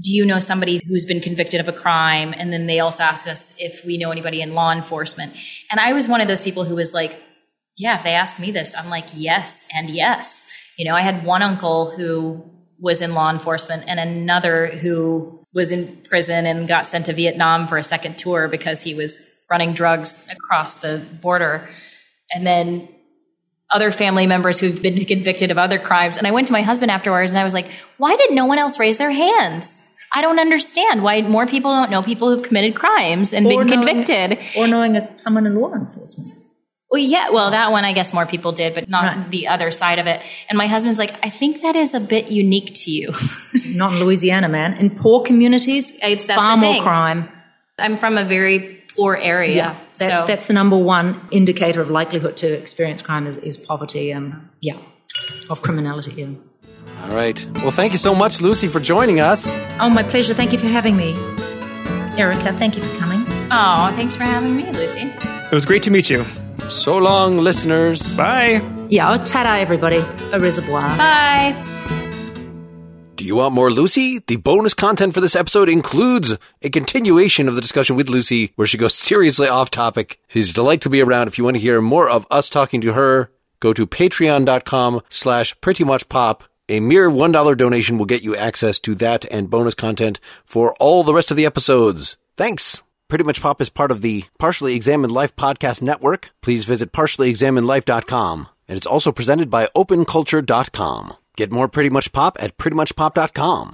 do you know somebody who's been convicted of a crime? And then they also asked us if we know anybody in law enforcement. And I was one of those people who was like, yeah, if they ask me this, I'm like, yes and yes. You know, I had one uncle who was in law enforcement and another who was in prison and got sent to Vietnam for a second tour because he was running drugs across the border. And then other family members who've been convicted of other crimes. And I went to my husband afterwards and I was like, why did no one else raise their hands? I don't understand why more people don't know people who've committed crimes and Or been knowing- convicted. or knowing a, someone in law enforcement. Well, yeah, well, that one I guess more people did, but not Right. the other side of it. And my husband's like, I think that is a bit unique to you. Not in Louisiana, man. In poor communities, It's- that's far the more crime. I'm from a very poor area. That's, so that's the number one indicator of likelihood to experience crime is, is poverty and yeah, of criminality. Yeah. All right. Well, thank you so much, Lucy, for joining us. Oh, my pleasure. Thank you for having me, Erica. Thank you for coming. oh, thanks for having me, Lucy. It was great to meet you. So long, listeners. Bye. Yeah, oh, ta everybody. A reservoir. Bye. Do you want more Lucy? The bonus content for this episode includes a continuation of the discussion with Lucy where she goes seriously off topic. She's a delight to be around. If you want to hear more of us talking to her, go to patreon.com slash pretty much pop. A mere $1 donation will get you access to that and bonus content for all the rest of the episodes. Thanks. Pretty Much Pop is part of the Partially Examined Life Podcast Network. Please visit partiallyexaminedlife.com. And it's also presented by openculture.com. Get more Pretty Much Pop at prettymuchpop.com.